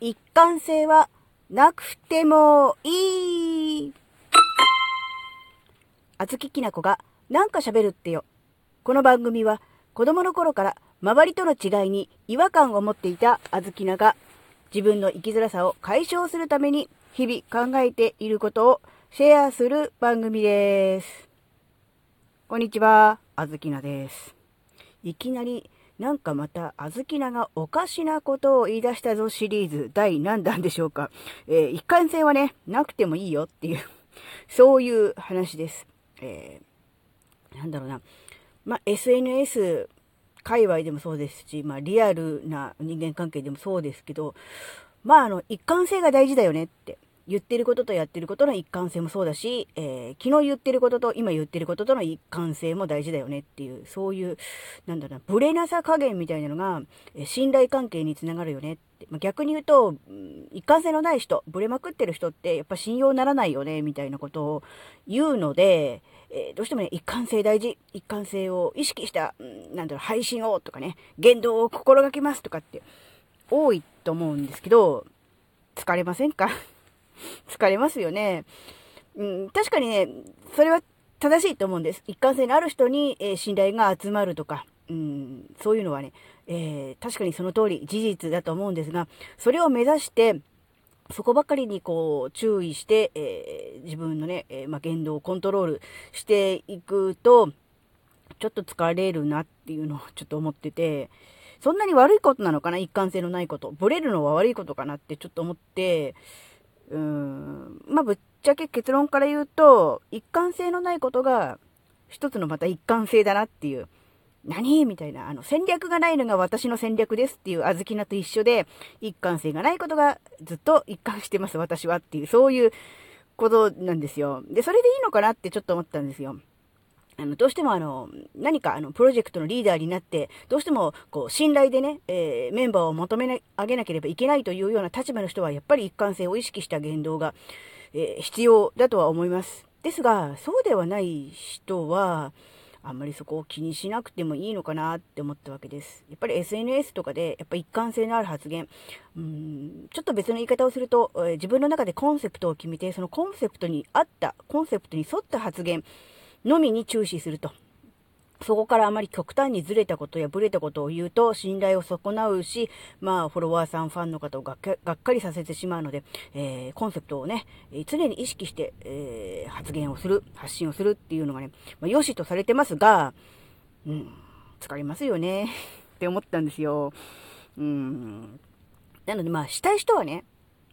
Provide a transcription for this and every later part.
一貫性はなくてもいい。あずききなこがなんか喋るってよ。この番組は子供の頃から周りとの違いに違和感を持っていたあずきなが自分の生きづらさを解消するために日々考えていることをシェアする番組です。こんにちは、あずきなです。いきなりなんかまた、あずきながおかしなことを言い出したぞシリーズ第何弾でしょうか。えー、一貫性はね、なくてもいいよっていう そういう話です。えー、なんだろうな。まあ、SNS 界隈でもそうですし、まあ、リアルな人間関係でもそうですけど、まあ、あの、一貫性が大事だよねって言ってることとやってることの一貫性もそうだし、えー、昨日言ってることと今言ってることとの一貫性も大事だよねっていう、そういう、なんだろうな、ブレなさ加減みたいなのが、えー、信頼関係につながるよねって。まあ、逆に言うと、一貫性のない人、ブレまくってる人って、やっぱ信用ならないよね、みたいなことを言うので、えー、どうしてもね、一貫性大事、一貫性を意識した、なんだろう、配信をとかね、言動を心がけますとかって、多いと思うんですけど、疲れませんか？疲れますよね。うん、確かにね、それは正しいと思うんです。一貫性のある人に、えー、信頼が集まるとか、うん、そういうのはね、えー、確かにその通り事実だと思うんですが、それを目指して、そこばかりにこう注意して、えー、自分のね、えー、まあ、言動をコントロールしていくと、ちょっと疲れるなっていうのをちょっと思ってて、そんなに悪いことなのかな一貫性のないこと。ブレるのは悪いことかなってちょっと思って、うーん、まあ、ぶっちゃけ結論から言うと、一貫性のないことが、一つのまた一貫性だなっていう。何？みたいな、あの、戦略がないのが私の戦略ですっていう小豆菜と一緒で、一貫性がないことがずっと一貫してます、私はっていう、そういうことなんですよ。で、それでいいのかなってちょっと思ったんですよ。どうしてもあの、何かあの、プロジェクトのリーダーになって、どうしても、こう、信頼でね、えー、メンバーを求め上げなければいけないというような立場の人は、やっぱり一貫性を意識した言動が、えー、必要だとは思います。ですが、そうではない人は、あんまりそこを気にしなくてもいいのかなって思ったわけです。やっぱり SNS とかで、やっぱ一貫性のある発言、うん、ちょっと別の言い方をすると、えー、自分の中でコンセプトを決めて、そのコンセプトに合った、コンセプトに沿った発言、のみに注視すると。そこからあまり極端にずれたことやブレたことを言うと信頼を損なうし、まあ、フォロワーさん、ファンの方をがっかりさせてしまうので、えー、コンセプトをね、常に意識して、えー、発言をする、発信をするっていうのがね、まあ、良しとされてますが、うん、疲れますよね って思ったんですよ。うん。なので、まあ、したい人はね、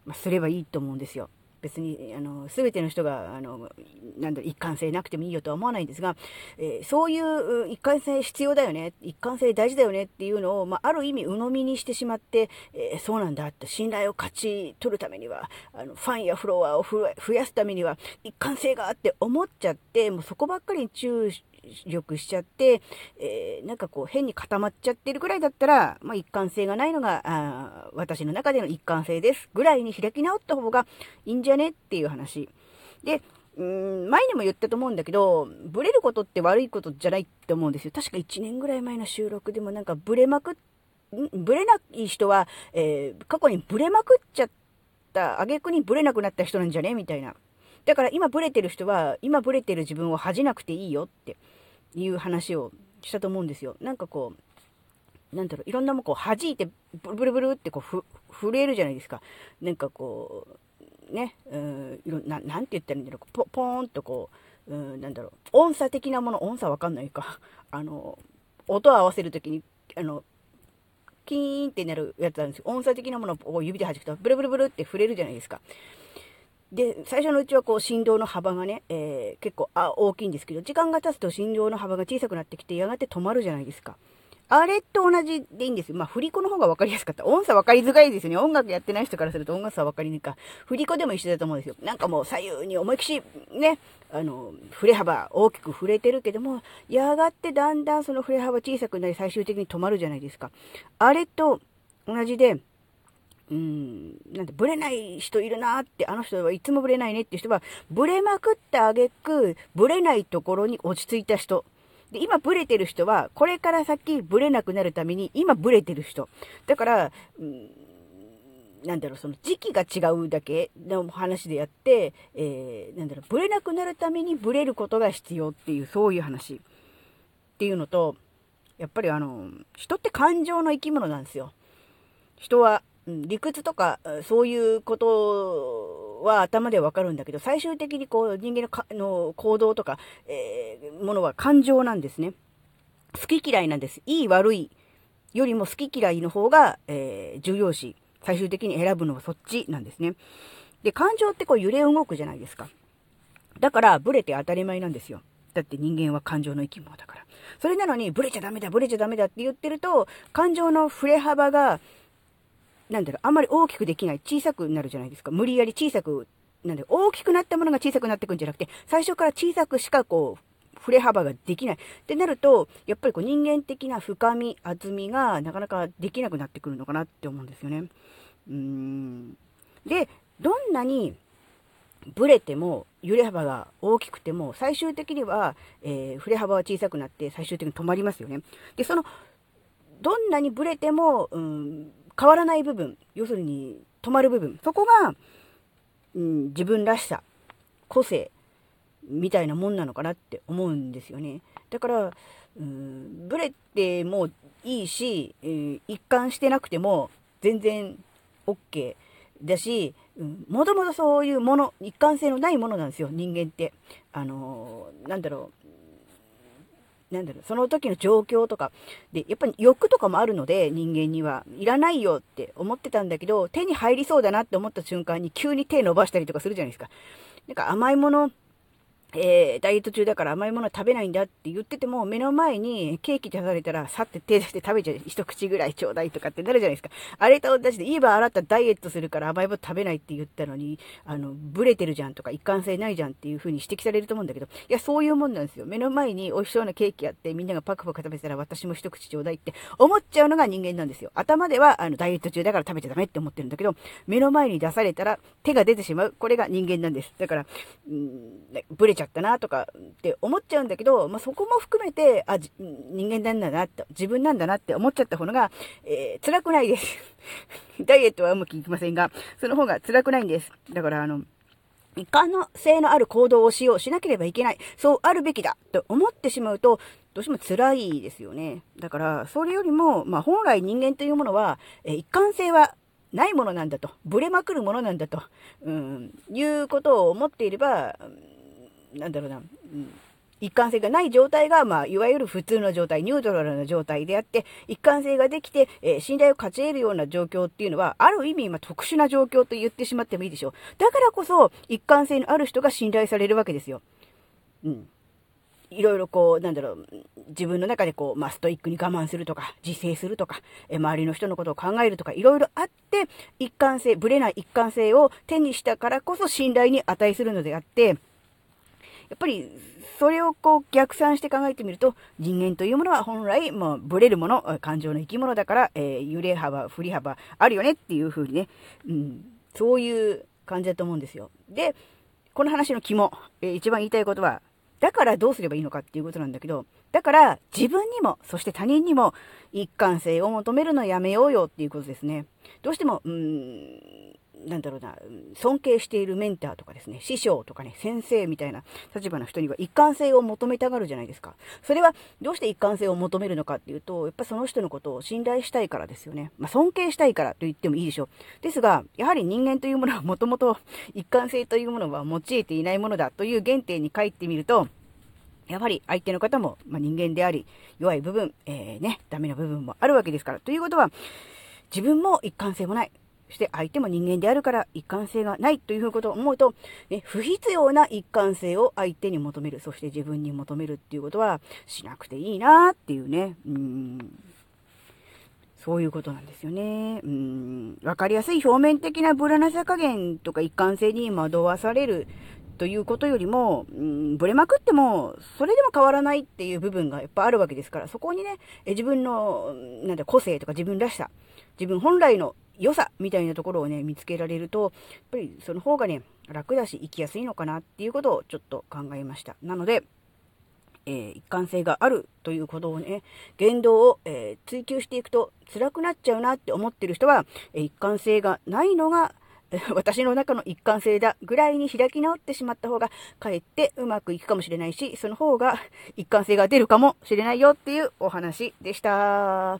まあ、すればいいと思うんですよ。別に、あの、すべての人が、あの、なんだ、一貫性なくてもいいよとは思わないんですが、えー、そういう一貫性必要だよね、一貫性大事だよねっていうのを、まあ、ある意味鵜呑みにしてしまって、えー、そうなんだって信頼を勝ち取るためには、あの、ファンやフロアを増やすためには、一貫性があって思っちゃって、もうそこばっかりに注力しちゃって、えー、なんかこう変に固まっちゃってるぐらいだったら、まあ、一貫性がないのが、あ私の中での一貫性ですぐらいに開き直った方がいいんじゃねっていう話。で、うん、前にも言ったと思うんだけど、ブレることって悪いことじゃないって思うんですよ。確か1年ぐらい前の収録でもなんかブレまくっ、ブレない人は、えー、過去にブレまくっちゃった、挙句にブレなくなった人なんじゃねみたいな。だから今ブレてる人は、今ブレてる自分を恥じなくていいよっていう話をしたと思うんですよ。なんかこう、なんだろう、いろんなもんこう弾いて、ブルブルブルってこうふ、震えるじゃないですか。なんかこう、ね、うん、いろななんて言ったらいいんだろう、ポポーンとこう、うん、なんだろう、音差的なもの、音差わかんないか。あの、音を合わせるときに、あの、キーンってなるやつなんですよ。音差的なものを指で弾くと、ブルブルブルって触れるじゃないですか。で、最初のうちはこう振動の幅がね、えー、結構あ大きいんですけど、時間が経つと振動の幅が小さくなってきて、やがて止まるじゃないですか。あれと同じでいいんですよ。まあ、振り子の方が分かりやすかった。音差分かりづらいですよね。音楽やってない人からすると音楽差分かりにくいか。振り子でも一緒だと思うんですよ。なんかもう左右に思いっきし、ね、あの、振れ幅大きく振れてるけども、やがてだんだんその振れ幅小さくなり最終的に止まるじゃないですか。あれと同じで、うん、なんて、ブレない人いるなって、あの人はいつもブレないねっていう人は、ブレまくってあげく、ブレないところに落ち着いた人。で、今ブレてる人は、これから先ブレなくなるために、今ブレてる人。だから、うん、なんだろう、その時期が違うだけの話でやって、えー、なんだろう、ブレなくなるためにブレることが必要っていう、そういう話っていうのと、やっぱりあの、人って感情の生き物なんですよ。人は、理屈とか、そういうことは頭でわかるんだけど、最終的にこう、人間のかの行動とか、えー、ものは感情なんですね。好き嫌いなんです。いい悪いよりも好き嫌いの方が、えー、重要視。最終的に選ぶのはそっちなんですね。で、感情ってこう揺れ動くじゃないですか。だから、ブレて当たり前なんですよ。だって人間は感情の生き物だから。それなのに、ブレちゃダメだ、ブレちゃダメだって言ってると、感情の振れ幅が、なんだろう、あんまり大きくできない、小さくなるじゃないですか。無理やり小さく、なんで、大きくなったものが小さくなってくんじゃなくて、最初から小さくしかこう、振れ幅ができない。ってなると、やっぱりこう人間的な深み、厚みがなかなかできなくなってくるのかなって思うんですよね。うん。で、どんなにブレても、揺れ幅が大きくても、最終的には、えー、振れ幅は小さくなって、最終的に止まりますよね。で、その、どんなにブレても、うん、変わらない部分、要するに止まる部分、そこが、うん、自分らしさ、個性、みたいなもんなのかなって思うんですよね。だから、うん、ブレてもいいし、えー、一貫してなくても全然 OK だし、もともとそういうもの、一貫性のないものなんですよ、人間って。あのー、なんだろう。なんだろう、その時の状況とか。で、やっぱり欲とかもあるので、人間には。いらないよって思ってたんだけど、手に入りそうだなって思った瞬間に急に手伸ばしたりとかするじゃないですか。なんか甘いものえー、ダイエット中だから甘いもの食べないんだって言ってても、目の前にケーキ出されたら、さって手出して食べちゃう。一口ぐらいちょうだいとかってなるじゃないですか。あれと同じで、言えばあなたダイエットするから甘いもの食べないって言ったのに、あの、ブレてるじゃんとか一貫性ないじゃんっていう風に指摘されると思うんだけど、いや、そういうもんなんですよ。目の前に美味しそうなケーキあって、みんながパクパク食べてたら私も一口ちょうだいって思っちゃうのが人間なんですよ。頭では、あの、ダイエット中だから食べちゃダメって思ってるんだけど、目の前に出されたら手が出てしまう。これが人間なんです。だから、うん、ブレちゃったなとか、って思っちゃうんだけど、まあ、そこも含めて、あ、人間なんだなって、自分なんだなって思っちゃった方が、えー、辛くないです。ダイエットはうまくいきませんが、その方が辛くないんです。だから、あの、一貫の性のある行動をしよう、しなければいけない、そうあるべきだ、と思ってしまうと、どうしても辛いですよね。だから、それよりも、まあ、本来人間というものは、え一貫性はないものなんだと、ブレまくるものなんだと、うん、いうことを思っていれば、なんだろうな、一貫性がない状態が、まあ、いわゆる普通の状態、ニュートラルな状態であって、一貫性ができて、えー、信頼を勝ち得るような状況っていうのは、ある意味、まあ、特殊な状況と言ってしまってもいいでしょう。だからこそ、一貫性のある人が信頼されるわけですよ。うん。いろいろこう、なんだろう、自分の中でこう、まあ、ストイックに我慢するとか、自制するとか、え周りの人のことを考えるとか、いろいろあって、一貫性、ぶれない一貫性を手にしたからこそ信頼に値するのであって、やっぱり、それをこう逆算して考えてみると、人間というものは本来、もうブレるもの、感情の生き物だから、えー、揺れ幅、振り幅あるよねっていう風にね、うん、そういう感じだと思うんですよ。で、この話の肝、えー、一番言いたいことは、だからどうすればいいのかっていうことなんだけど、だから自分にも、そして他人にも一貫性を求めるのやめようよっていうことですね。どうしても、うん、なんだろうな、尊敬しているメンターとかですね、師匠とかね、先生みたいな立場の人には一貫性を求めたがるじゃないですか。それはどうして一貫性を求めるのかっていうと、やっぱその人のことを信頼したいからですよね。まあ、尊敬したいからと言ってもいいでしょう。ですが、やはり人間というものはもともと一貫性というものは用いていないものだという原点に帰ってみると、やはり相手の方も、ま、人間であり、弱い部分、えー、ね、ダメな部分もあるわけですから。ということは、自分も一貫性もない。そして相手も人間であるから一貫性がないということを思うと、ね、不必要な一貫性を相手に求める、そして自分に求めるっていうことはしなくていいなっていうね、うん、そういうことなんですよね。うん、わかりやすい表面的なブラなさ加減とか一貫性に惑わされるということよりも、うん、ブレまくっても、それでも変わらないっていう部分がやっぱあるわけですから、そこにね、え自分の、なんだ、個性とか自分らしさ、自分本来の良さみたいなところをね、見つけられると、やっぱりその方がね、楽だし生きやすいのかなっていうことをちょっと考えました。なので、えー、一貫性があるということをね、言動を、えー、追求していくと辛くなっちゃうなって思ってる人は、え一貫性がないのが、私の中の一貫性だぐらいに開き直ってしまった方が、かえってうまくいくかもしれないし、その方が一貫性が出るかもしれないよっていうお話でした。